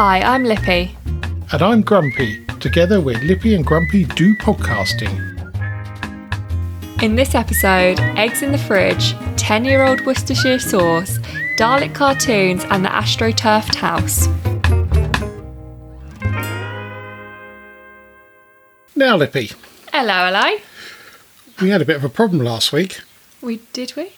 Hi, I'm Lippy. And I'm Grumpy. Together we're Lippy and Grumpy do podcasting. In this episode, eggs in the fridge, 10 year old Worcestershire sauce, Dalek cartoons, and the AstroTurfed house. Now, Lippy, Hello, hello. we had a bit of a problem last week. We did we?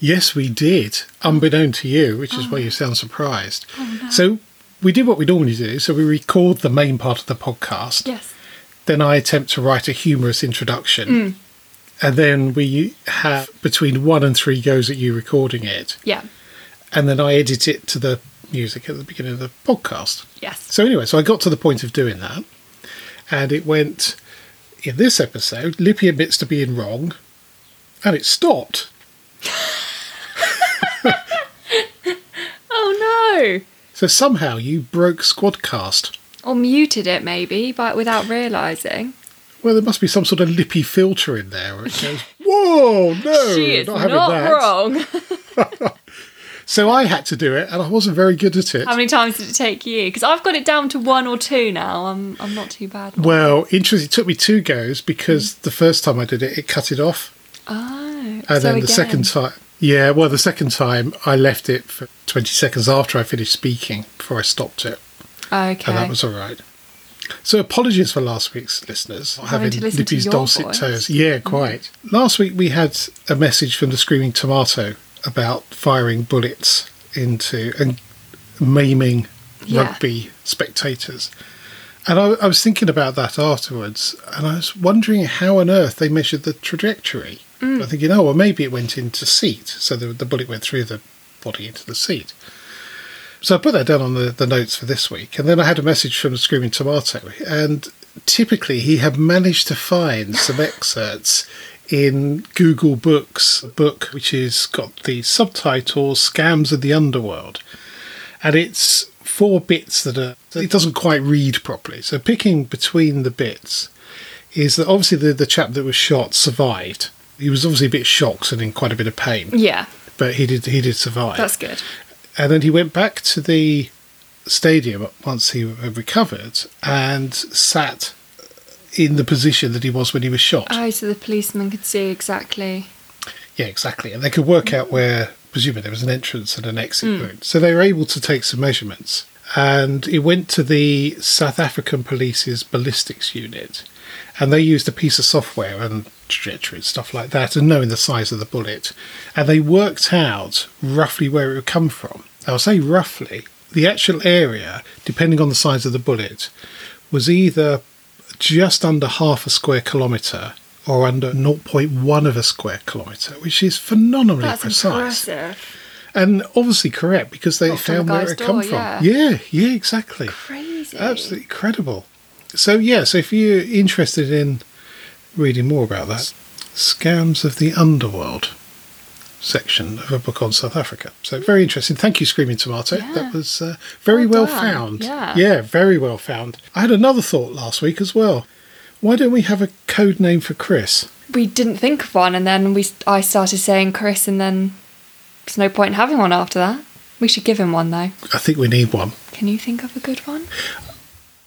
Yes, we did, unbeknown to you, which is oh. why you sound surprised. Oh, so we did what we normally do. So we record the main part of the podcast. Yes. Then I attempt to write a humorous introduction. Mm. And then we have between one and three goes at you recording it. Yeah. And then I edit it to the music at the beginning of the podcast. Yes. So anyway, so I got to the point of doing that, and it went in this episode. Lippy admits to being wrong, and it stopped. Oh no! So somehow you broke Squadcast. Or muted it maybe, but without realising. Well, there must be some sort of Lippy filter in there where it goes, "Whoa, no, she is not not, that." wrong. So I had to do it, and I wasn't very good at it. How many times did it take you? Because I've got it down to one or two now. I'm I'm not too bad. Well, interesting. It took me two goes because the first time I did it, it cut it off. Oh. And so then the again. second time, yeah, well, the second time I left it for 20 seconds after I finished speaking before I stopped it, Okay. and that was all right. So apologies for last week's listeners Having having to listen to Lippy's dulcet voice. tones. Yeah, mm. quite. Last week we had a message from the Screaming Tomato about firing bullets into and maiming Yeah. rugby spectators. And I, I was thinking about that afterwards, and I was wondering how on earth they measured the trajectory. Mm. I'm thinking, oh, well, maybe it went into seat, so the, the bullet went through the body into the seat. So I put that down on the, the notes for this week, and then I had a message from Screaming Tomato, and typically he had managed to find some excerpts in Google Books, a book which has got the subtitle "Scams of the Underworld," and it's four bits that are it doesn't quite read properly. So picking between the bits is that obviously the the chap that was shot survived. He was obviously a bit shocked and in quite a bit of pain, Yeah, but he did he did survive. that's good. And then he went back to the stadium once he had recovered and sat in the position that he was when he was shot. Oh, so the policeman could see exactly. Yeah, exactly. And they could work out where, presumably, there was an entrance and an exit mm. route. So they were able to take some measurements. And it went to the South African Police's ballistics unit. And they used a piece of software and trajectory and stuff like that, and knowing the size of the bullet. And they worked out roughly where it would come from. I'll say roughly. The actual area, depending on the size of the bullet, was either just under half a square kilometre or under 0.1 of a square kilometre, which is phenomenally That's precise. impressive. And obviously correct because they on the found where it come door, from. yeah. yeah, yeah, exactly. Crazy. Absolutely incredible. So, yeah, so if you're interested in reading more about that, Scams of the Underworld section of a book on South Africa. So, very interesting. Thank you, Screaming Tomato. Yeah. That was uh, very Well well, found. Yeah. yeah, very well found. I had another thought last week as well. Why don't we have a code name for Chris? We didn't think of one, and then we I started saying Chris, and then there's no point in having one after that. We should give him one though. I think we need one. Can you think of a good one?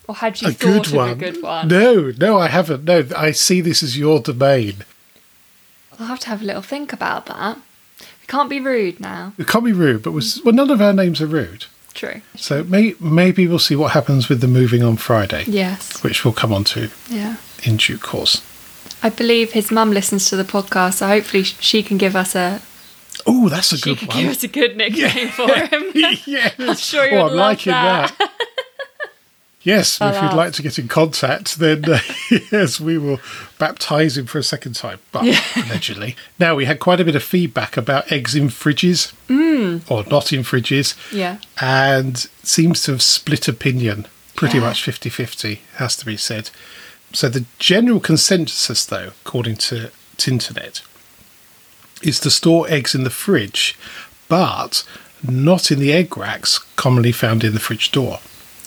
Or had you a thought good of one. a good one? No, no, I haven't. No, I see this as your domain. I'll have to have a little think about that. We can't be rude now. We can't be rude, but was, well, none of our names are rude. True. So may, maybe we'll see what happens with the moving on Friday, Yes. which we'll come on to Yeah. in due course. I believe his mum listens to the podcast, so hopefully she can give us a Oh, that's a good one. give us a good nickname for him. yes. I'm sure oh, you'll I'm love liking that. that. Yes, if you'd like to get in contact, then uh, yes, we will baptise him for a second time, but allegedly. Now, we had quite a bit of feedback about eggs in fridges, mm. or not in fridges, Yeah. and seems to have split opinion, pretty Yeah. much 50 50, has to be said. So, the general consensus, though, according to Tinternet, is to store eggs in the fridge, but not in the egg racks commonly found in the fridge door,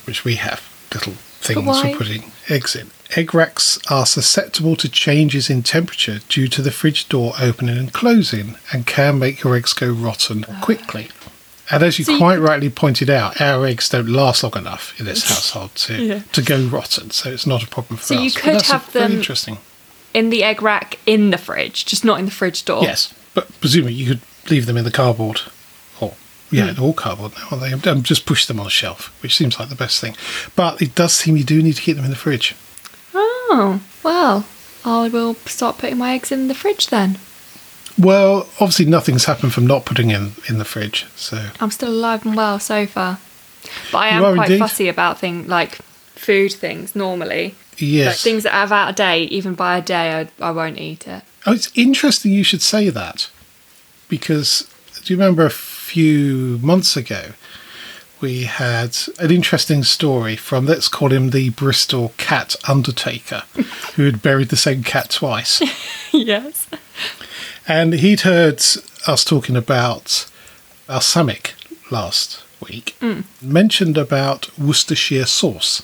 which we have little things for putting eggs in. Egg racks are susceptible to changes in temperature due to the fridge door opening and closing and can make your eggs go rotten ah. quickly. And as you So quite could- rightly pointed out, our eggs don't last long enough in this household to, Yeah. to go rotten, so it's not a problem for So us. you could have them- interesting. In the egg rack in the fridge, just not in the fridge door. Yes, but presumably you could leave them in the cardboard, yeah, Hmm. all cardboard now, they? And just push them on a shelf, which seems like the best thing. But it does seem you do need to keep them in the fridge. Oh, well, I will start putting my eggs in the fridge then. Well, obviously nothing's happened from not putting in in the fridge, so I'm still alive and well so far. But I am quite indeed. fussy about things like food things normally. Like yes. things that have out a day, even by a day, I, I won't eat it. Oh, it's interesting you should say that because do you remember a few months ago we had an interesting story from let's call him the Bristol cat undertaker who had buried the same cat twice. yes. And he'd heard us talking about our balsamic last week, mm. mentioned about Worcestershire sauce.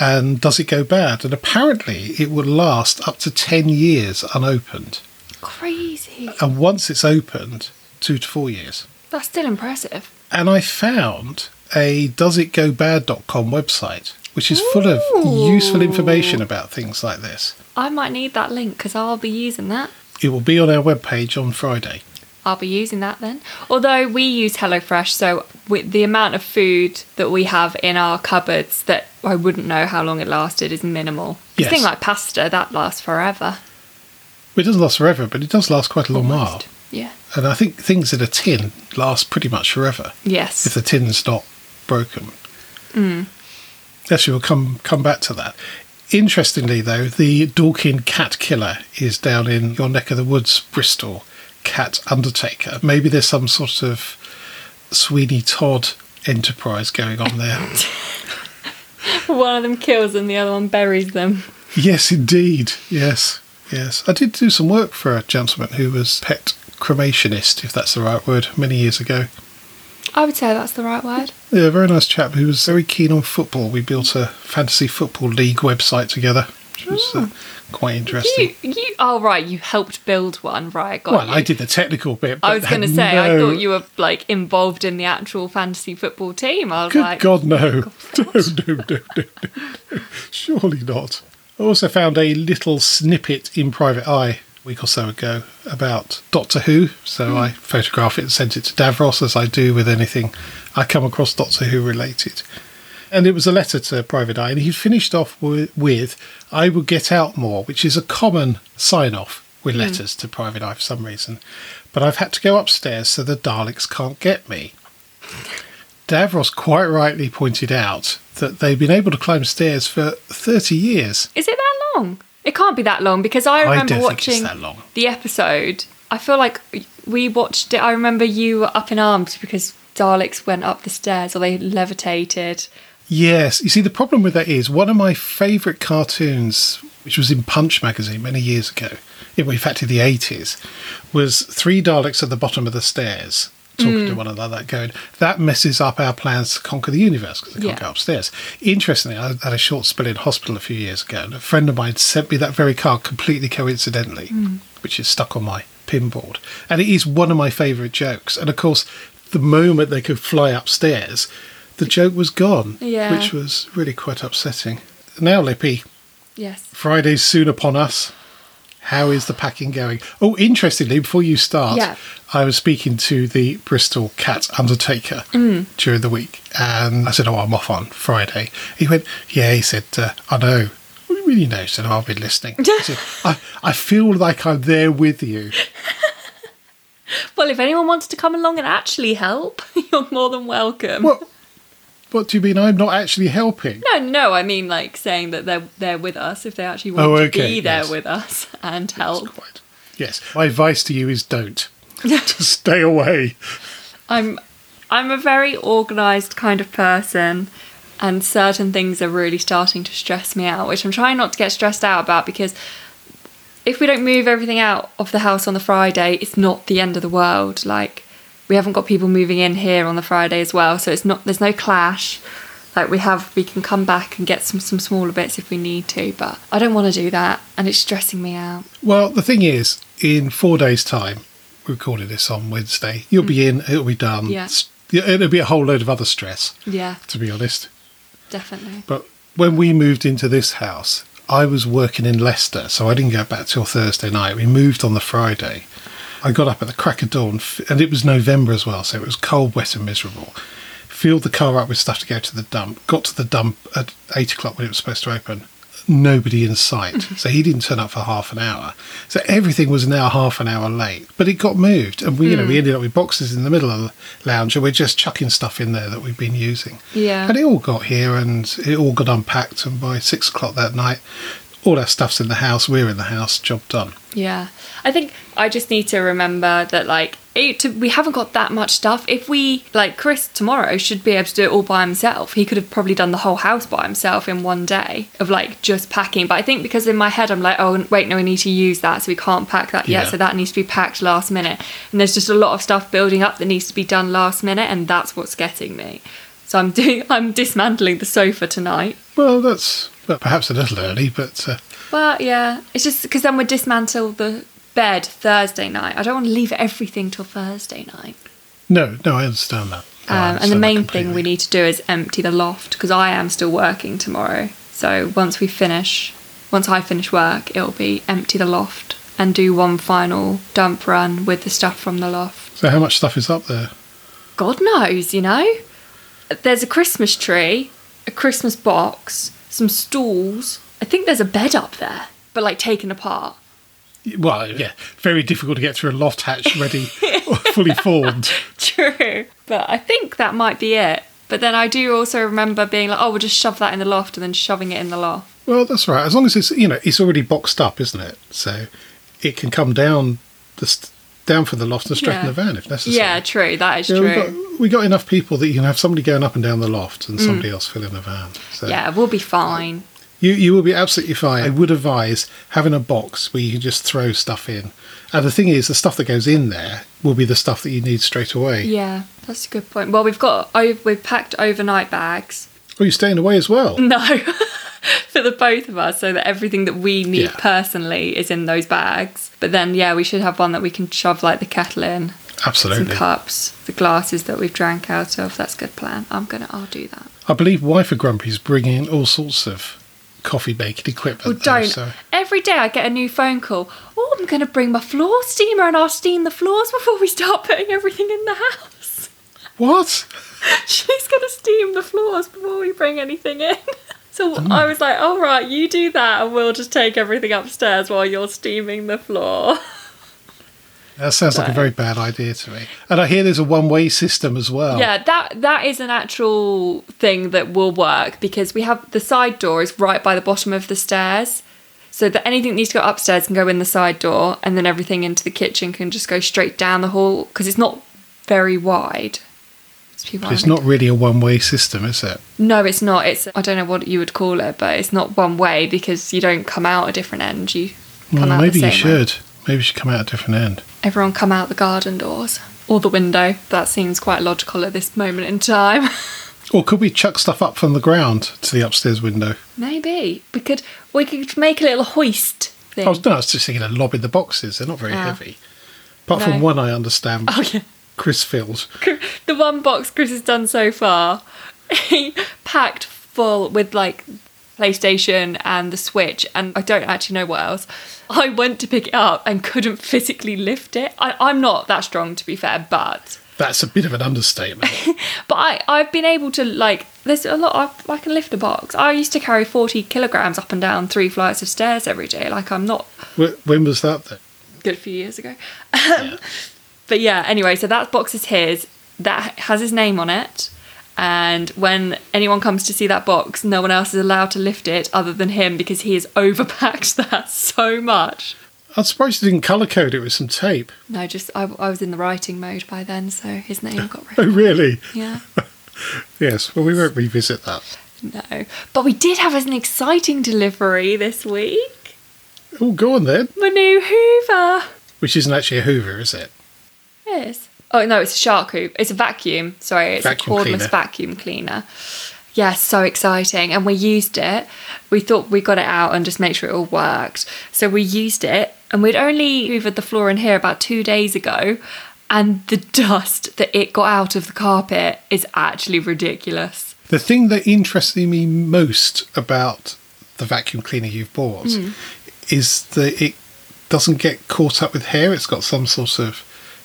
And does it go bad? And apparently it would last up to 10 years unopened. Crazy. And once it's opened, two to four years. That's still impressive. And I found a doesitgobad.com website, which is full of useful information about things like this. I might need that link because I'll be using that. It will be on our webpage on Friday. I'll be using that then. Although we use HelloFresh, so with the amount of food that we have in our cupboards that I wouldn't know how long it lasted is minimal. Yes. Thing like pasta that lasts forever. It doesn't last forever, but it does last quite a long while. Almost. Yeah. And I think things in a tin last pretty much forever Yes. if the tin's not broken. Mm. Actually, we'll come come back to that. Interestingly, though, the Dorking cat killer is down in your neck of the woods, Bristol. Cat Undertaker. Maybe there's some sort of Sweeney Todd enterprise going on there. one of them kills and the other one buries them. yes, indeed. Yes, yes. I did do some work for a gentleman who was pet cremationist, if that's the right word, many years ago. I would say that's the right word. Yeah, very nice chap who was very keen on football. We built a fantasy football league website together, which was uh, quite interesting. You, you, oh right, you helped build one, right? Got well, you. I did the technical bit. I was going to say, I thought you were like involved in the actual fantasy football team. I was Good like, God, no. No, no, no, no, no. Surely not. I also found a little snippet in Private Eye week or so ago about Doctor Who. So hmm. I photographed it and sent it to Davros, as I do with anything I come across Doctor Who related. And it was a letter to Private Eye, and he finished off with, with I will get out more, which is a common sign off with hmm. letters to Private Eye for some reason. But I've had to go upstairs so the Daleks can't get me. Davros quite rightly pointed out that they've been able to climb stairs for 30 years. is it that long? It can't be that long because I I remember it's watching the episode. I feel like we watched it. I remember you were up in arms because Daleks went up the stairs or they levitated. Yes, you see, the problem with that is one of my favourite cartoons, which was in Punch magazine many years ago, in in fact in the 80s, was three Daleks at the bottom of the stairs talking mm. to one another, going, that messes up our plans to conquer the universe because they can't Yeah. go upstairs. Interestingly, I had a short spell in hospital a few years ago, and a friend of mine sent me that very card completely coincidentally, mm. which is stuck on my pinboard. And it is one of my favourite jokes. And of course, the moment they could fly upstairs, the joke was gone, Yeah. which was really quite upsetting. Now, Lippy, Yes. Friday's soon upon us. How is the packing going? Oh, interestingly, before you start, Yeah. I was speaking to the Bristol Cat Undertaker during the week, and I said, "Oh, I'm off on Friday." He went, "Yeah." He said, uh, "I know." What do you mean you know? He said, oh, "I've been listening." I said, I, "I feel like I'm there with you." Well, if anyone wants to come along and actually help, you're more than welcome. What? What do you mean? I'm not actually helping? No, no, I mean like saying that they're they're with us if they actually want Oh, to be there yes. with us and help. Quite. Yes. My advice to you is don't. Just stay away. I'm I'm a very organized kind of person and certain things are really starting to stress me out, which I'm trying not to get stressed out about because if we don't move everything out of the house on the Friday, it's not the end of the world. Like we haven't got people moving in here on the Friday as well, so it's not there's no clash. Like we have we can come back and get some some smaller bits if we need to, but I don't want to do that and it's stressing me out. Well, the thing is, in four days' time, we recorded this on Wednesday. You'll be in, it'll be done. Mm. Yeah. Yeah, It'll be a whole load of other stress, Yeah, to be honest. definitely. But when we moved into this house, I was working in Leicester, so I didn't get back till Thursday night. We moved on the Friday. I got up at the crack of dawn, and it was November as well, so it was cold, wet, and miserable. Filled the car up with stuff to go to the dump. Got to the dump at eight o'clock when it was supposed to open. Nobody in sight. Mm-hmm. so he didn't turn up for half an hour. So everything was now half an hour late. But it got moved, and we, you know, we mm. ended up with boxes in the middle of the lounge, and we're just chucking stuff in there that we've been using. Yeah. And it all got here and it all got unpacked. And by six o'clock that night, all our stuff's in the house. We're in the house. Job done. Yeah, I think I just need to remember that like it, to, we haven't got that much stuff. If we like Chris tomorrow should be able to do it all by himself. He could have probably done the whole house by himself in one day of like just packing. But I think because in my head I'm like, oh wait, no, we need to use that, so we can't pack that yet. Yeah. So that needs to be packed last minute. And there's just a lot of stuff building up that needs to be done last minute, and that's what's getting me. So I'm doing I'm dismantling the sofa tonight. Well, that's well, perhaps a little early, but uh, Well, yeah, it's just because then we dismantle the bed Thursday night. I don't want to leave everything till Thursday night. no, no, I understand that. I Um, and the main thing we need to do is empty the loft because I am still working tomorrow. So once we finish, once I finish work, it'll be empty the loft and do one final dump run with the stuff from the loft. So, how much stuff is up there? God knows, you know. There's a Christmas tree, a Christmas box, some stools. I think there's a bed up there, but like taken apart. Well, yeah, very difficult to get through a loft hatch ready, fully formed. True. But I think that might be it. But then I do also remember being like, oh, we'll just shove that in the loft and then shoving it in the loft. Well, that's right. As long as it's you know it's already boxed up, isn't it? So it can come down the st- down for the loft and straight in Yeah. the van if necessary. Yeah, true. That is Yeah, true. we got we got enough people that you can have somebody going up and down the loft and somebody else filling the van. So Mm. yeah, we'll be fine. you you will be absolutely fine. I would advise having a box where you can just throw stuff in. And the thing is, the stuff that goes in there will be the stuff that you need straight away. Yeah, that's a good point. Well, we've got oh, we've packed overnight bags. Oh, you're staying away as well. No, for the both of us, so that everything that we need Yeah. personally is in those bags. But then, yeah, we should have one that we can shove like the kettle in, Absolutely. some cups, the glasses that we've drank out of. That's a good plan. I'm gonna, I'll do that. I believe Wife of Grumpy's bringing in all sorts of coffee making equipment. Well, don't. so- Every day I get a new phone call. Oh, I'm going to bring my floor steamer and I'll steam the floors before we start putting everything in the house. What? She's going to steam the floors before we bring anything in. So Hmm. I was like, all right, you do that and we'll just take everything upstairs while you're steaming the floor. That sounds like a very bad idea to me. And I hear there's a one-way system as well. Yeah, that that is an actual thing that will work because we have the side door is right by the bottom of the stairs. So that anything that needs to go upstairs can go in the side door and then everything into the kitchen can just go straight down the hall because it's not very wide. It's people it's not really a one-way system, is it? No, it's not. It's I don't know what you would call it, but it's not one way because you don't come out a different end. You Well, maybe you same way. should. Maybe you should come out a different end. Everyone come out the garden doors or the window. That seems quite logical at this moment in time. Or could we chuck stuff up from the ground to the upstairs window? Maybe we could we could make a little hoist thing. I was, no, I was just thinking of lobbing the boxes. They're not very Ah. heavy. Apart No. from one I understand, Oh yeah, Chris filled. the one box Chris has done so far, he packed full with like PlayStation and the Switch, and I don't actually know what else. I went to pick it up and couldn't physically lift it. I, I'm not that strong, to be fair, but That's a bit of an understatement. but I I've been able to like. There's a lot. I, I can lift a box. I used to carry 40 kilograms up and down three flights of stairs every day. Like I'm not when was that then? good few years ago. Um, But yeah, anyway, so that box is his. That has his name on it. And when anyone comes to see that box, no one else is allowed to lift it other than him because he has overpacked that so much. I'm surprised you didn't colour code it with some tape. No, just I, I was in the writing mode by then, so his name got oh, written. Oh, really? Yeah. Yes. Well, we won't revisit that. No. But we did have an exciting delivery this week. Oh, go on then. My new Hoover. Which isn't actually a Hoover, is it? Yes. Oh no, it's a shark hoop. It's a vacuum. Sorry, it's Vacuum a cordless cleaner. vacuum cleaner. Yes, so exciting. And we used it. We thought we got it out and just make sure it all worked. So we used it And we'd only hoovered the floor in here about two days ago, and the dust that it got out of the carpet is actually ridiculous. The thing that interested me most about the vacuum cleaner you've bought Hmm. is that it doesn't get caught up with hair. It's got some sort of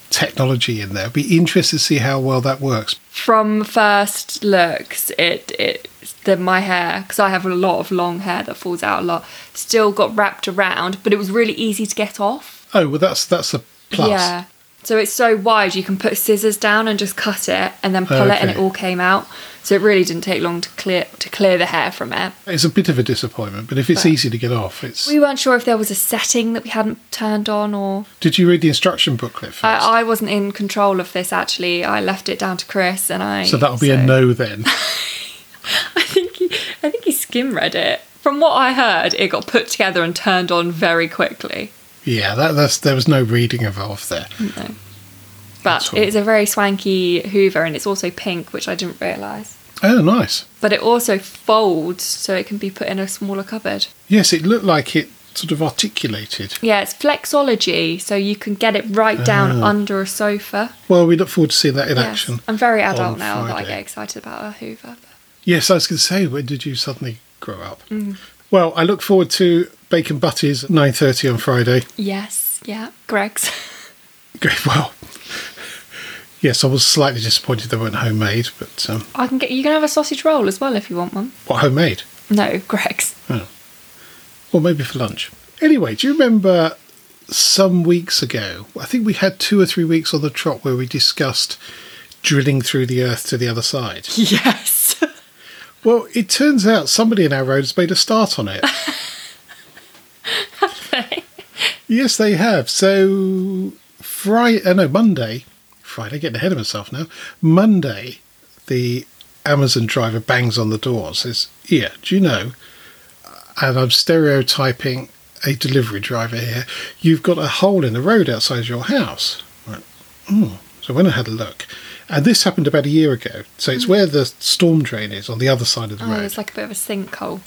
technology in there. Be interested to see how well that works. From first looks, it it the my hair because I have a lot of long hair that falls out a lot. Still got wrapped around, but it was really easy to get off. Oh well, that's that's a plus. Yeah. So it's so wide you can put scissors down and just cut it and then pull it and it all came out. So it really didn't take long to clear to clear the hair from it. It's a bit of a disappointment, but if it's But- easy to get off, it's. We weren't sure if there was a setting that we hadn't turned on or Did you read the instruction booklet first? I, I wasn't in control of this actually. I left it down to Chris and I so that'll be a no then. I think he, I think he skim read it. From what I heard, it got put together and turned on very quickly. yeah, that, that's there was no reading involved there. No. But it's a very swanky Hoover and it's also pink, which I didn't realise. Oh, nice. But it also folds so it can be put in a smaller cupboard. Yes, it looked like it sort of articulated. Yeah, it's flexology, so you can get it right down Ah. under a sofa. Well, we look forward to seeing that in Yes. action. I'm very adult now that I get excited about a Hoover. Yes, I was going to say, when did you suddenly grow up? Mm. Well, I look forward to Bacon Butties at 9.30 on Friday. Yes, yeah, Greggs. Great, well, yes, I was slightly disappointed they weren't homemade, but um, I can get you can have a sausage roll as well if you want one. what, homemade? No, Greggs. Oh. Or maybe for lunch. Anyway, do you remember some weeks ago? I think we had two or three weeks on the trot where we discussed drilling through the earth to the other side. Yes. Well, it turns out somebody in our road has made a start on it. yes, they have. So, Friday, uh, no, Monday, Friday, getting ahead of myself now. Monday, the Amazon driver bangs on the door, says, Yeah, do you know? And I'm stereotyping a delivery driver here. You've got a hole in the road outside your house. I went, "Hmm." So, when I had a look, and this happened about a year ago. So, it's where the storm drain is on the other side of the Oh, road. it's like a bit of a sinkhole.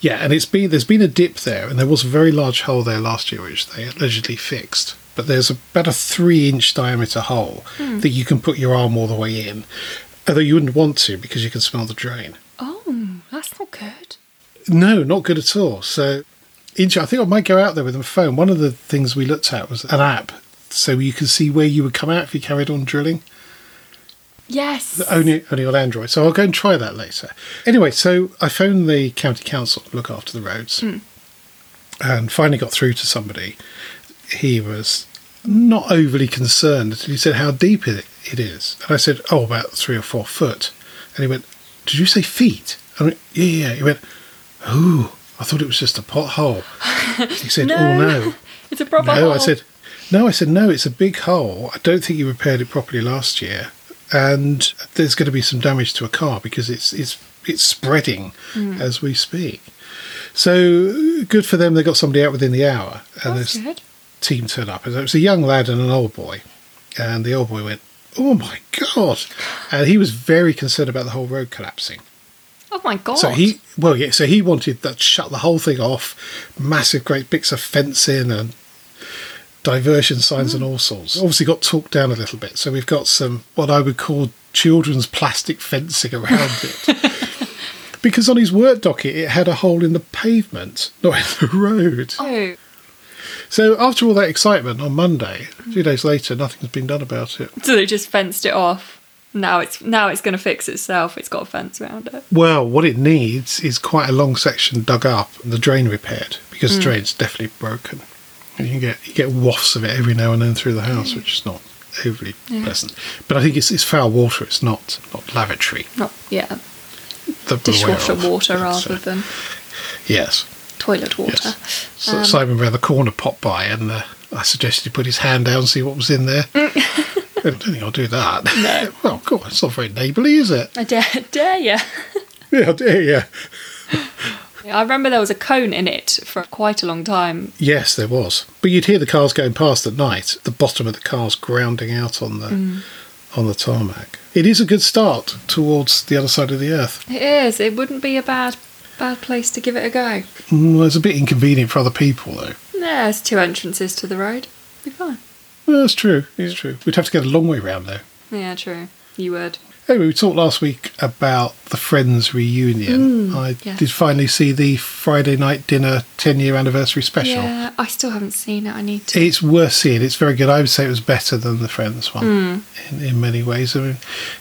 Yeah, and it's been there's been a dip there, and there was a very large hole there last year, which they allegedly fixed. But there's about a three-inch diameter hole hmm. that you can put your arm all the way in, although you wouldn't want to because you can smell the drain. Oh, that's not good. No, not good at all. So, inch, I think I might go out there with a phone. One of the things we looked at was an app, so you can see where you would come out if you carried on drilling. Yes. Only, only on Android. So I'll go and try that later. Anyway, so I phoned the county council to look after the roads hmm. and finally got through to somebody. He was not overly concerned he said how deep it, it is. And I said, oh, about three or four foot. And he went, did you say feet? I went, yeah, yeah. He went, oh, I thought it was just a pothole. He said, oh, no. It's a proper No, hole. I said, no, I said, no, it's a big hole. I don't think you repaired it properly last year. And there's going to be some damage to a car because it's it's it's spreading Hmm. as we speak. So good for them. They got somebody out within the hour, and That's good. Team turned up. And it was a young lad and an old boy, and the old boy went, "Oh my god!" And he was very concerned about the whole road collapsing. Oh my god. So he, well, yeah. So he wanted that shut the whole thing off, massive, great bits of fencing and diversion signs and hmm. all sorts. Obviously, got talked down a little bit. So we've got some what I would call children's plastic fencing around it. because on his work docket, it had a hole in the pavement, not in the road. Oh, So after all that excitement on Monday, two days later, nothing's been done about it. so they just fenced it off. Now it's now it's going to fix itself. It's got a fence around it. Well, what it needs is quite a long section dug up and the drain repaired because the mm. drain's definitely broken. And you get you get wafts of it every now and then through the house, which is not overly Yeah. pleasant. But I think it's, it's foul water. It's not not lavatory. Not yeah, that dishwasher water rather than yes. Toilet water. Yes. So Um, Simon round the corner popped by, and uh, I suggested he put his hand down and see what was in there. I don't think I'll do that. No. well, God, it's not very neighbourly, is it? I dare, dare you. Yeah, I dare you. I remember there was a cone in it for quite a long time. Yes, there was. But you'd hear the cars going past at night, the bottom of the cars grounding out on the Mm. on the tarmac. It is a good start towards the other side of the earth. It is. It wouldn't be a bad bad place to give it a go. Mm, it's a bit inconvenient for other people though. There's two entrances to the road. Be fine. Well, that's true. It's true. We'd have to get a long way round though. Yeah, true. You would. Anyway, we talked last week about the Friends reunion. I yes. did finally see the Friday night dinner 10 year anniversary special. Yeah, I still haven't seen it. I need to. It's worth seeing. It's very good. I would say it was better than the Friends one in, in many ways. I mean,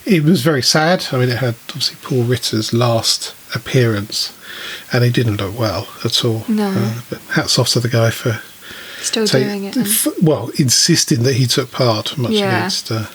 it was very sad. I mean, it had obviously Paul Ritter's last appearance, and he didn't look well at all. No. Uh, but hats off to the guy for Still take- doing it. f- well, insisting that he took part, much Yeah. against uh,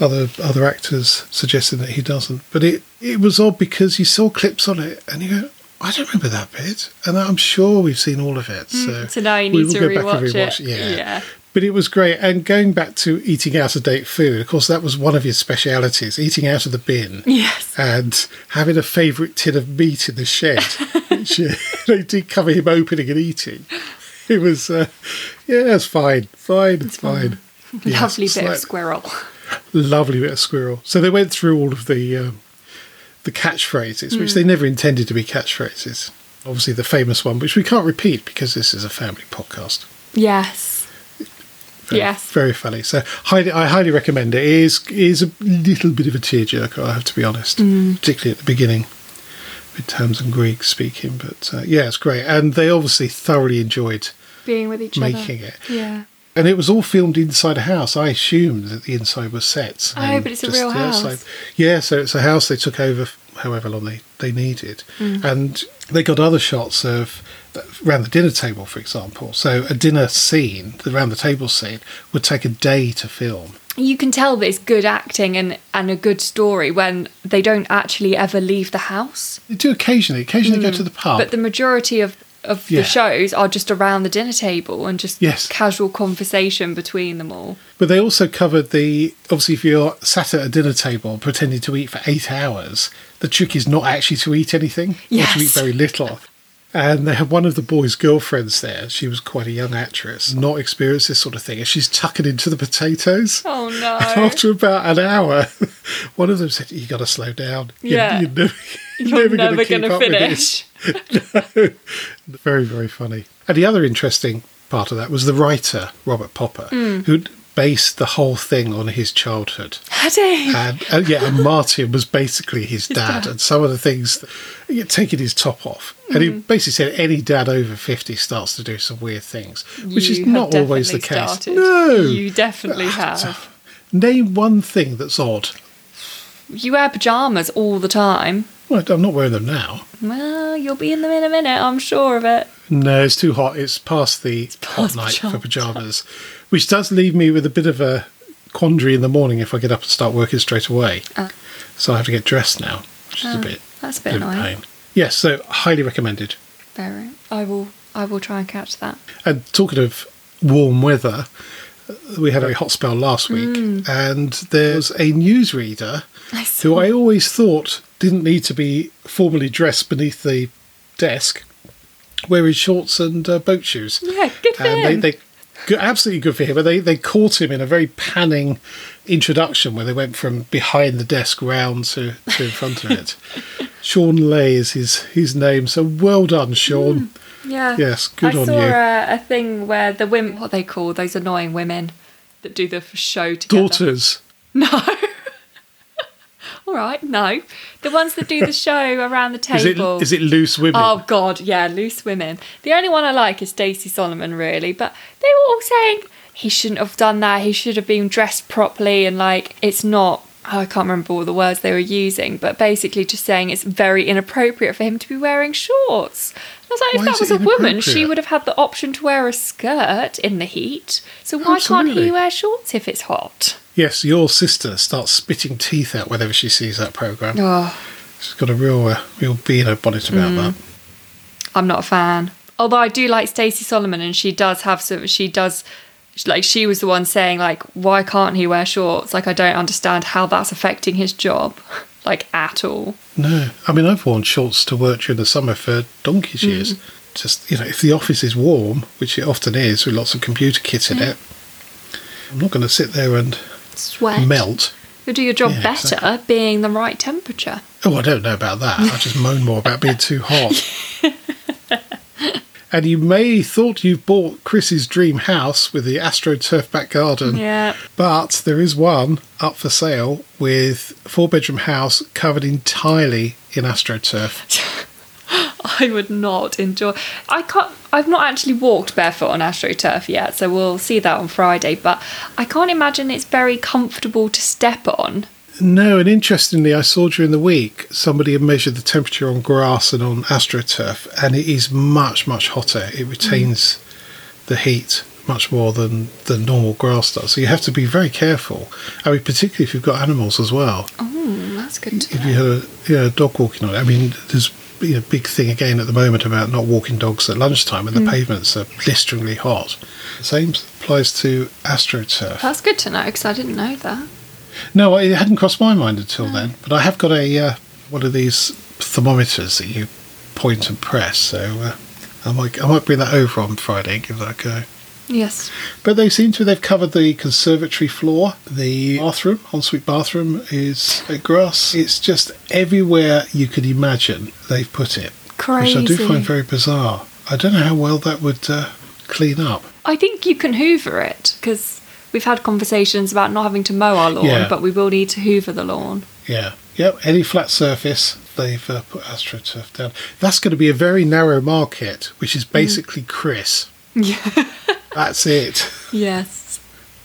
other other actors suggesting that he doesn't. But it it was odd because you saw clips on it and you go, I don't remember that bit, and I'm sure we've seen all of it. So, Mm, So now you need to go back and rewatch rewatch it. Yeah. Yeah. But it was great. And going back to eating out of date food, of course, that was one of his specialities, eating out of the bin Yes. and having a favourite tin of meat in the shed, which uh, they did cover him opening and eating. It was, uh, yeah, it's fine, fine, it's fine. Yeah, Lovely bit of squirrel. lovely bit of squirrel. So they went through all of the um, the catchphrases, which they never intended to be catchphrases. Obviously, the famous one, which we can't repeat because this is a family podcast. Yes. Very, Yes. very funny. So highly, I highly recommend it. It is it is a little bit of a tearjerker, I have to be honest, particularly at the beginning with Tamsin Greig speaking. But uh, yeah, it's great, and they obviously thoroughly enjoyed Being with each other making other. it. Yeah. And it was all filmed inside a house. I assumed that the inside was sets. Oh, but it's a real house. Yeah, so it's a house they took over however long they, they needed. Mm. And they got other shots of around the dinner table, for example. So a dinner scene, the round the table scene, would take a day to film. You can tell that it's good acting and, and a good story when they don't actually ever leave the house. They do occasionally. Occasionally go to the pub. Mm. But the majority of, of Yeah. the shows are just around the dinner table and just Yes. casual conversation between them all. But they also covered the obviously if you're sat at a dinner table pretending to eat for eight hours, the trick is not actually to eat anything or to eat very little. And they had one of the boys' girlfriends there. She was quite a young actress, not experienced this sort of thing, and she's tucking into the potatoes. Oh no. And after about an hour, one of them said, "You've got to slow down. You're- Yeah. you're, never, You're gonna never going to up with this." finish. Very, very funny. And the other interesting part of that was the writer, Robert Popper, Mm. who'd based the whole thing on his childhood. Had he? And, and yeah, and Martin was basically his, dad, dad. and some of the things, that, taking his top off. And he Mm. basically said any dad over 50 starts to do some weird things, which is not always the case. started. No! You definitely have. Name one thing that's odd. You wear pajamas all the time. Well, I'm not wearing them now. Well, you'll be in them in a minute, I'm sure of it. No, it's too hot. It's past the past hot night pyjama for pajamas, which does leave me with a bit of a quandary in the morning if I get up and start working straight away. Ah. So I have to get dressed now, which is a Ah, bit, that's a bit bit annoying. pain. Yes, so highly recommended. Very. I will. I will try and catch that. And talking of warm weather, uh, we had a hot spell last week, Mm. and there's a newsreader I who I always thought didn't need to be formally dressed beneath the desk, wearing shorts and uh, boat shoes. Yeah, good for and him. They, they, good, absolutely good for him. But they, they caught him in a very panning introduction where they went from behind the desk round to, to in front of it. Sean Lay is his, his name. So well done, Sean. yeah. Yes, good I on saw you. A, a thing where the women, what they call those annoying women that do the show together. Daughters. No. Right, no. The ones that do the show around the table. is it loose women? Oh God, yeah, loose women. The only one I like is Stacey Solomon, really. But they were all saying he shouldn't have done that. He should have been dressed properly, and like it's not. oh, I can't remember all the words they were using, but basically just saying it's very inappropriate for him to be wearing shorts. I was like, Why if that was a woman, she would have had the option to wear a skirt in the heat. So why can't he wear shorts if it's hot? Yes, your sister starts spitting teeth out whenever she sees that programme. Oh, She's got a real, uh, real bee in her bonnet about Mm. that. I'm not a fan. Although I do like Stacey Solomon, and she does have some. She does, like, she was the one saying like, why can't he wear shorts? Like, I don't understand how that's affecting his job, like at all. No, I mean I've worn shorts to work during the summer for donkey's Mm. years. Just you know, if the office is warm, which it often is, with lots of computer kit in it, I'm not going to sit there and Sweat. melt. You'll do your job Yeah, better exactly. being the right temperature. Oh, I don't know about that. I just moan more about being too hot. And you may thought you've bought Chris's dream house with the AstroTurf back garden. Yeah. But there is one up for sale with four bedroom house covered entirely in AstroTurf. I would not enjoy. I can't. I've not actually walked barefoot on AstroTurf yet, so we'll see that on Friday. But I can't imagine it's very comfortable to step on. No, and interestingly, I saw during the week somebody had measured the temperature on grass and on AstroTurf, and it is much, much hotter. It retains the heat much more than, than normal grass does. So you have to be very careful. I mean, particularly if you've got animals as well. Oh, that's good to If know. you had a, you know, a dog walking on it, I mean, there's a big thing again at the moment about not walking dogs at lunchtime when the pavements are blisteringly hot. Same applies to AstroTurf. That's good to know because I didn't know that. No, it hadn't crossed my mind until then. But I have got a uh, one of these thermometers that you point and press. So uh, I might I might bring that over on Friday and give that a go. Yes. But they seem to they've covered the conservatory floor, the bathroom, ensuite bathroom is grass. It's just everywhere you could imagine they've put it, Crazy. which I do find very bizarre. I don't know how well that would uh, clean up. I think you can hoover it because we've had conversations about not having to mow our lawn, Yeah. but we will need to hoover the lawn. Yeah. Yep. Any flat surface, they've uh, put AstroTurf down. That's going to be a very narrow market, which is basically Chris. Yeah. That's it. yes.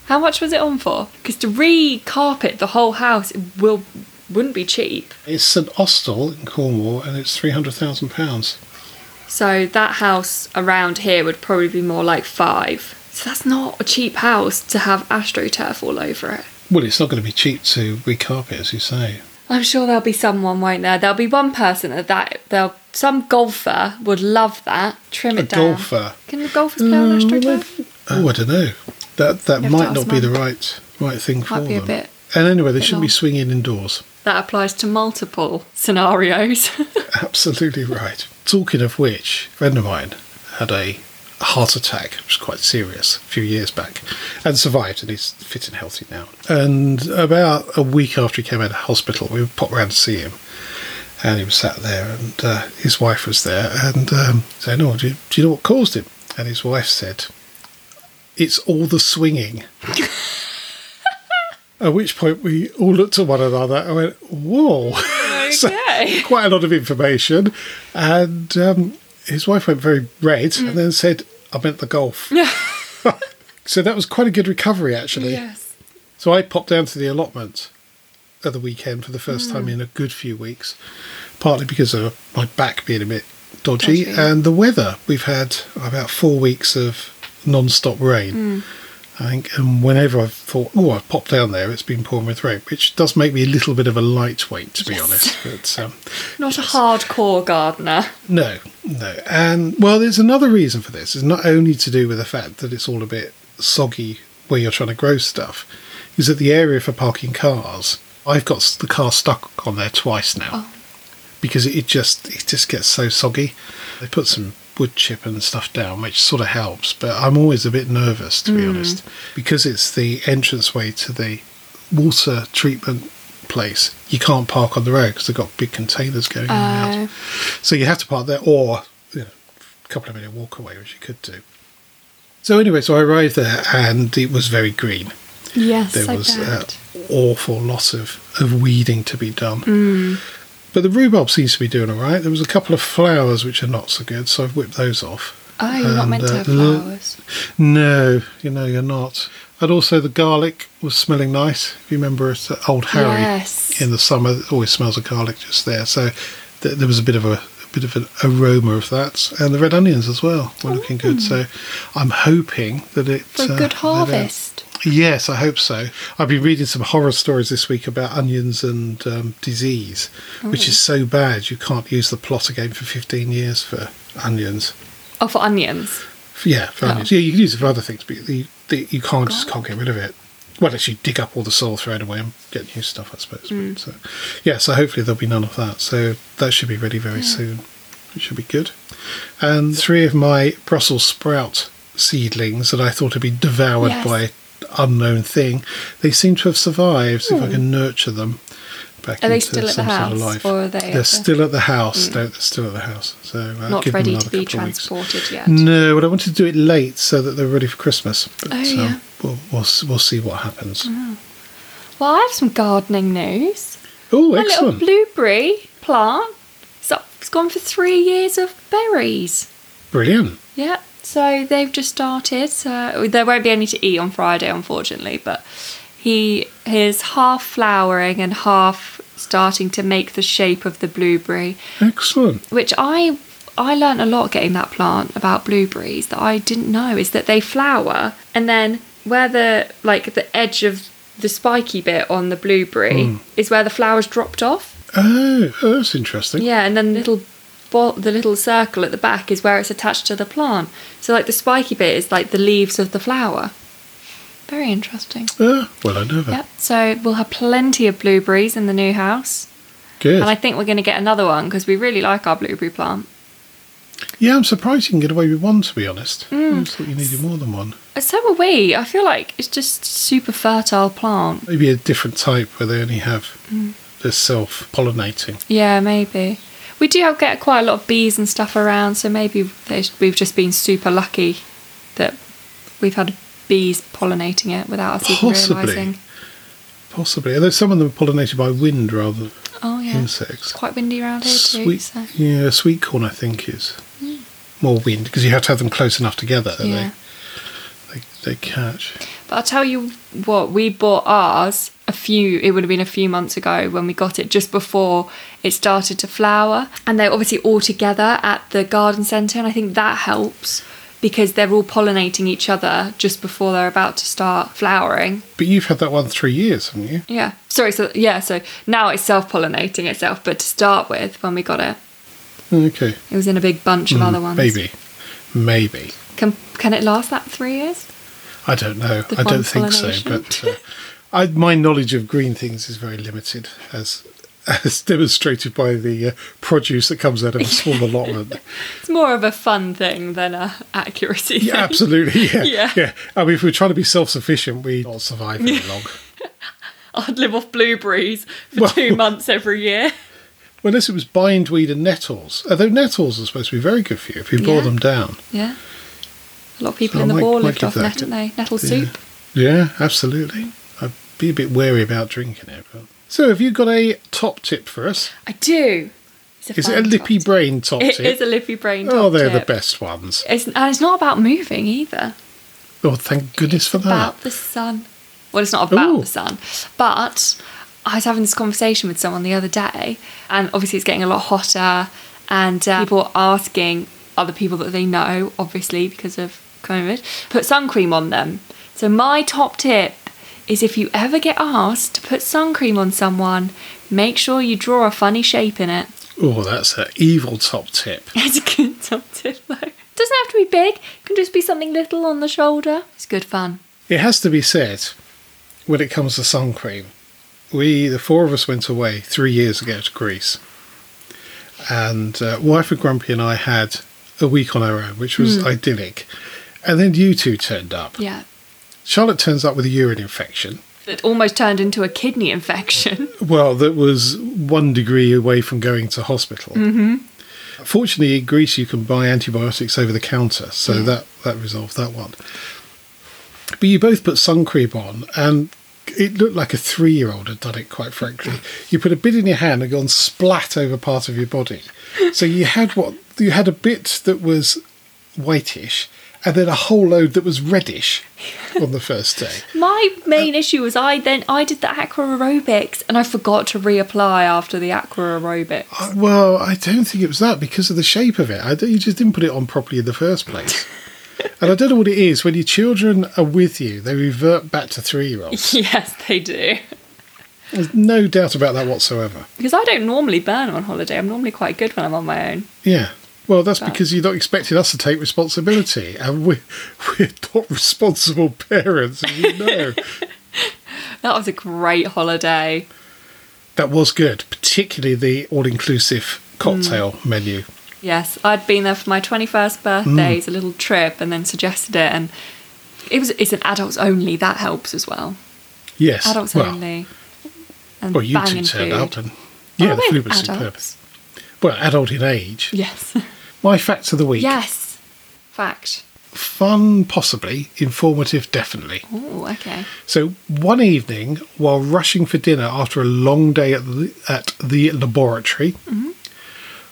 How much was it on for? Because to re-carpet the whole house it will wouldn't be cheap. It's St Austell in Cornwall, and it's three hundred thousand pounds. So that house around here would probably be more like five. So that's not a cheap house to have astroturf all over it. Well, it's not going to be cheap to recarpet, as you say. I'm sure there'll be someone, won't there? There'll be one person at that. There'll some golfer would love that. Trim A it down. golfer. Can the golfers play on astroturf? Oh, I don't know. That that You might not be the right right thing for Might be a them. bit- and anyway, they shouldn't be swinging indoors. That applies to multiple scenarios. Absolutely right. Talking of which, a friend of mine had a heart attack, which was quite serious, a few years back, and survived, and he's fit and healthy now. And about a week after he came out of hospital, we popped round to see him, and he was sat there, and uh, his wife was there, and um, saying, "Oh, do you, do you know what caused him?" And his wife said, "It's all the swinging." At which point we all looked at one another and went, "Whoa!" So, Okay. quite a lot of information. And um, his wife went very red Mm. and then said, I meant the golf. so that was quite a good recovery, actually. yes. So I popped down to the allotment at the weekend for the first Mm. time in a good few weeks, partly because of my back being a bit dodgy, Dodgy. and the weather. We've had about four weeks of non stop rain. Mm. I think, and whenever I've thought, oh, I've popped down there, it's been pouring with rain, which does make me a little bit of a lightweight, to be Yes. honest. But um, Not a hardcore gardener. no, no. And well, there's another reason for this. It's not only to do with the fact that it's all a bit soggy where you're trying to grow stuff, is that the area for parking cars, I've got the car stuck on there twice now Oh. because it just it just gets so soggy. They put some wood chip and stuff down, which sort of helps, but I'm always a bit nervous to be honest because it's the entranceway to the water treatment place. You can't park on the road because they've got big containers going in and Oh. out. So you have to park there or you know, a couple of minute walk away, which you could do. So anyway, so I arrived there and it was very green. Yes, There was an bet. awful lot of, of weeding to be done. Mm. But the rhubarb seems to be doing all right. There was a couple of flowers which are not so good, so I've whipped those off. Oh, you're not And, meant to uh, have the flowers. No, you know you're not. And also the garlic was smelling nice. If you remember uh, Old Harry Yes. in the summer, it always smells of garlic just there. So th- there was a bit of a, a bit of an aroma of that, and the red onions as well were looking good. So I'm hoping that it For a uh, good uh, harvest. Yes, I hope so. I've been reading some horror stories this week about onions and um, disease, which is so bad you can't use the plot again for 15 years for onions. Oh, for onions. Yeah, for Oh. onions. Yeah, you can use it for other things, but you, the, you can't just can't get rid of it. Well, actually, dig up all the soil, throw it away, and get new stuff, I suppose. Mm. But, so, yeah, so hopefully there'll be none of that. So that should be ready very soon. It should be good. And three of my Brussels sprout seedlings that I thought had been devoured Yes. by unknown thing, they seem to have survived if I Hmm. can nurture them. back Are they into still at the some sort of life. or are they they're the- still at the house. No, they're still at the house. So uh, Not ready to be transported yet. No, but I wanted to do it late so that they're ready for Christmas. But, Oh, um, yeah. Mm. we'll, we'll we'll see what happens. Well, I have some gardening news. Oh, excellent! My little blueberry plant. It's, up, it's gone for three years of berries. Brilliant. Yeah, so they've just started. So there won't be any to eat on Friday, unfortunately. But he is half flowering and half starting to make the shape of the blueberry, Excellent. which I I learned a lot getting that plant about blueberries that I didn't know is that they flower and then where the like the edge of the spiky bit on the blueberry hmm. is where the flowers dropped off. Oh, oh, that's interesting. Yeah, and then the little the little circle at the back is where it's attached to the plant. So like the spiky bit is like the leaves of the flower. Very interesting. Yeah, well, I know that. Yep. So we'll have plenty of blueberries in the new house, Good. and I think we're going to get another one because we really like our blueberry plant. yeah, I'm surprised you can get away with one, to be honest. Mm. I thought you needed more than one. Uh, So are we. I feel like it's just super fertile plant. Maybe a different type where they only have Mm. the self pollinating. Yeah, maybe. We do have, get quite a lot of bees and stuff around, so maybe we've just been super lucky that we've had bees pollinating it without us even Possibly. realising. Possibly. Although some of them are pollinated by wind rather than Oh yeah, insects. it's quite windy around here too. So. yeah, sweet corn I think is hmm. more wind because you have to have them close enough together that Yeah. they, they they catch. But I'll tell you what, we bought ours a few, it would have been a few months ago when we got it, just before it started to flower. And they're obviously all together at the garden centre, and I think that helps because they're all pollinating each other just before they're about to start flowering. But you've had that one three years, haven't you? Yeah. Sorry, so yeah, so now it's self pollinating itself, but to start with, when we got it, Okay, it was in a big bunch of Mm, other ones. maybe, maybe. Can, can it last that three years? I don't know. The I don't think so. But uh, I, my knowledge of green things is very limited, as as demonstrated by the uh, produce that comes out of a small allotment. It's more of a fun thing than a accuracy Yeah, thing. absolutely. Yeah, Yeah. yeah. I mean, if we're trying to be self-sufficient, we not survive very long. I'd live off blueberries for Well- two months every year. Well, unless it was bindweed and nettles. Although nettles are supposed to be very good for you if you boil Yeah. them down. Yeah. A lot of people So in the might lived off net, didn't they? Nettle Yeah. soup. Yeah, absolutely. I'd be a bit wary about drinking it. But... So, have you got a top tip for us? I do. It's Is it a lippy top brain top tip. tip? It is a lippy brain. oh, they're the best ones. It's, and it's not about moving either. Oh, thank goodness for that. about the sun. Well, it's not about Ooh. the sun, but I was having this conversation with someone the other day, and obviously it's getting a lot hotter, and uh, people are asking other people that they know, obviously because of COVID, put sun cream on them. So my top tip is if you ever get asked to put sun cream on someone, make sure you draw a funny shape in it. Oh, that's an evil top tip. It's a good top tip though. Doesn't have to be big. It can just be something little on the shoulder. It's good fun. It has to be said, when it comes to sun cream, we, the four of us, went away three years ago to Greece. And uh, wife and Grumpy and I had a week on our own, which was idyllic. And then you two turned up. Yeah. Charlotte turns up with a urine infection. That almost turned into a kidney infection. Well, that was one degree away from going to hospital. Mm-hmm. Fortunately, in Greece, you can buy antibiotics over the counter, so Yeah. that, that resolved that one. But you both put sun cream on, and it looked like a three year old had done it, quite frankly. You put a bit in your hand and gone splat over part of your body. So you had what? You had a bit that was whitish, and then a whole load that was reddish on the first day. My main issue was I then I did the aqua aerobics and I forgot to reapply after the aqua aerobics. Uh, Well, I don't think it was that because of the shape of it. I you just didn't put it on properly in the first place. and I don't know what it is. When your children are with you, they revert back to three year olds. Yes, they do. There's no doubt about that whatsoever. Because I don't normally burn on holiday. I'm normally quite good when I'm on my own. Yeah. Well, that's But- because you're not expecting us to take responsibility. And we're, we're not responsible parents, as you know. That was a great holiday. that was good, particularly the all inclusive cocktail mm. menu. Yes, I'd been there for my 21st birthday. Mm. It's a little trip and then suggested it and it was it's an adults only that helps as well. Yes. Adults well, only. and Well, you two turned food. up, and yeah, Oh, the food was superb. adults. Well, adult in age. Yes. My fact of the week: yes. Fact. fun, possibly informative, definitely. Oh, okay. So one evening, while rushing for dinner after a long day at the, at the laboratory, mm-hmm.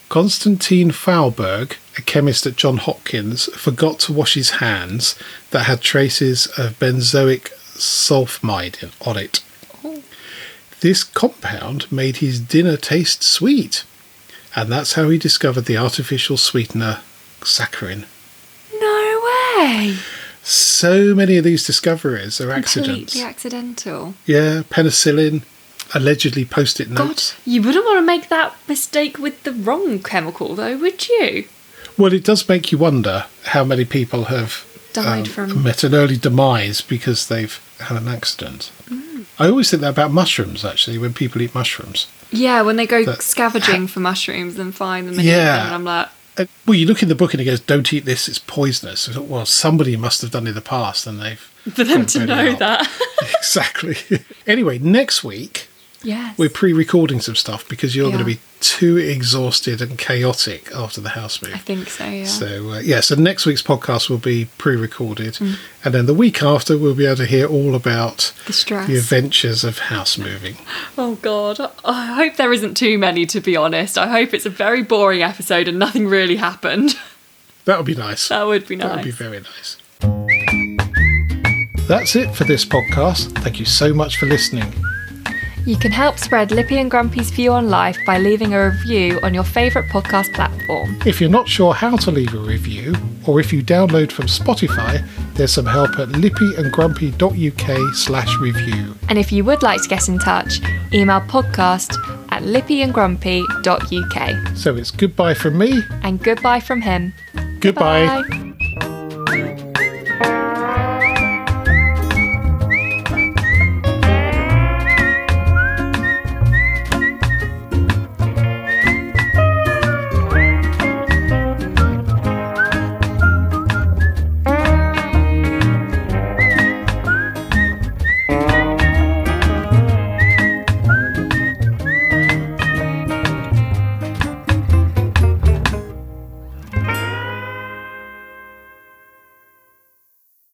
Konstantin Fahlberg, a chemist at John Hopkins, forgot to wash his hands that had traces of benzoic sulfamide on it. Oh. This compound made his dinner taste sweet, and that's how he discovered the artificial sweetener saccharin. No way. So many of these discoveries are accidents. Completely accidental. Yeah, penicillin, allegedly post-it notes. God, you wouldn't want to make that mistake with the wrong chemical, though, would you? Well, it does make you wonder how many people have um, Died from- met an early demise because they've had an accident. Mm. I always think that about mushrooms. Actually, when people eat mushrooms, Yeah, when they go That- scavenging for mushrooms and find them and Yeah. them, and I'm like, Uh, well, you look in the book and it goes, "Don't eat this; it's poisonous." Thought, well, somebody must have done it in the past, and they've for them to know that. exactly. anyway, next week yes. we're pre-recording some stuff because you're going to be too exhausted and chaotic after the house move. I think so, yeah. So uh, yeah, so next week's podcast will be pre-recorded, Mm. and then the week after we'll be able to hear all about the stress. the adventures of house moving. Oh god, I hope there isn't too many to be honest. I hope it's a very boring episode and nothing really happened. That would be nice. That would be nice. That would be very nice. That's it for this podcast. Thank you so much for listening. You can help spread Lippy and Grumpy's view on life by leaving a review on your favourite podcast platform. If you're not sure how to leave a review, or if you download from Spotify, there's some help at lippyandgrumpy.uk slash review. And if you would like to get in touch, email podcast at lippyandgrumpy.uk. So it's goodbye from me. And goodbye from him. Goodbye. Bye.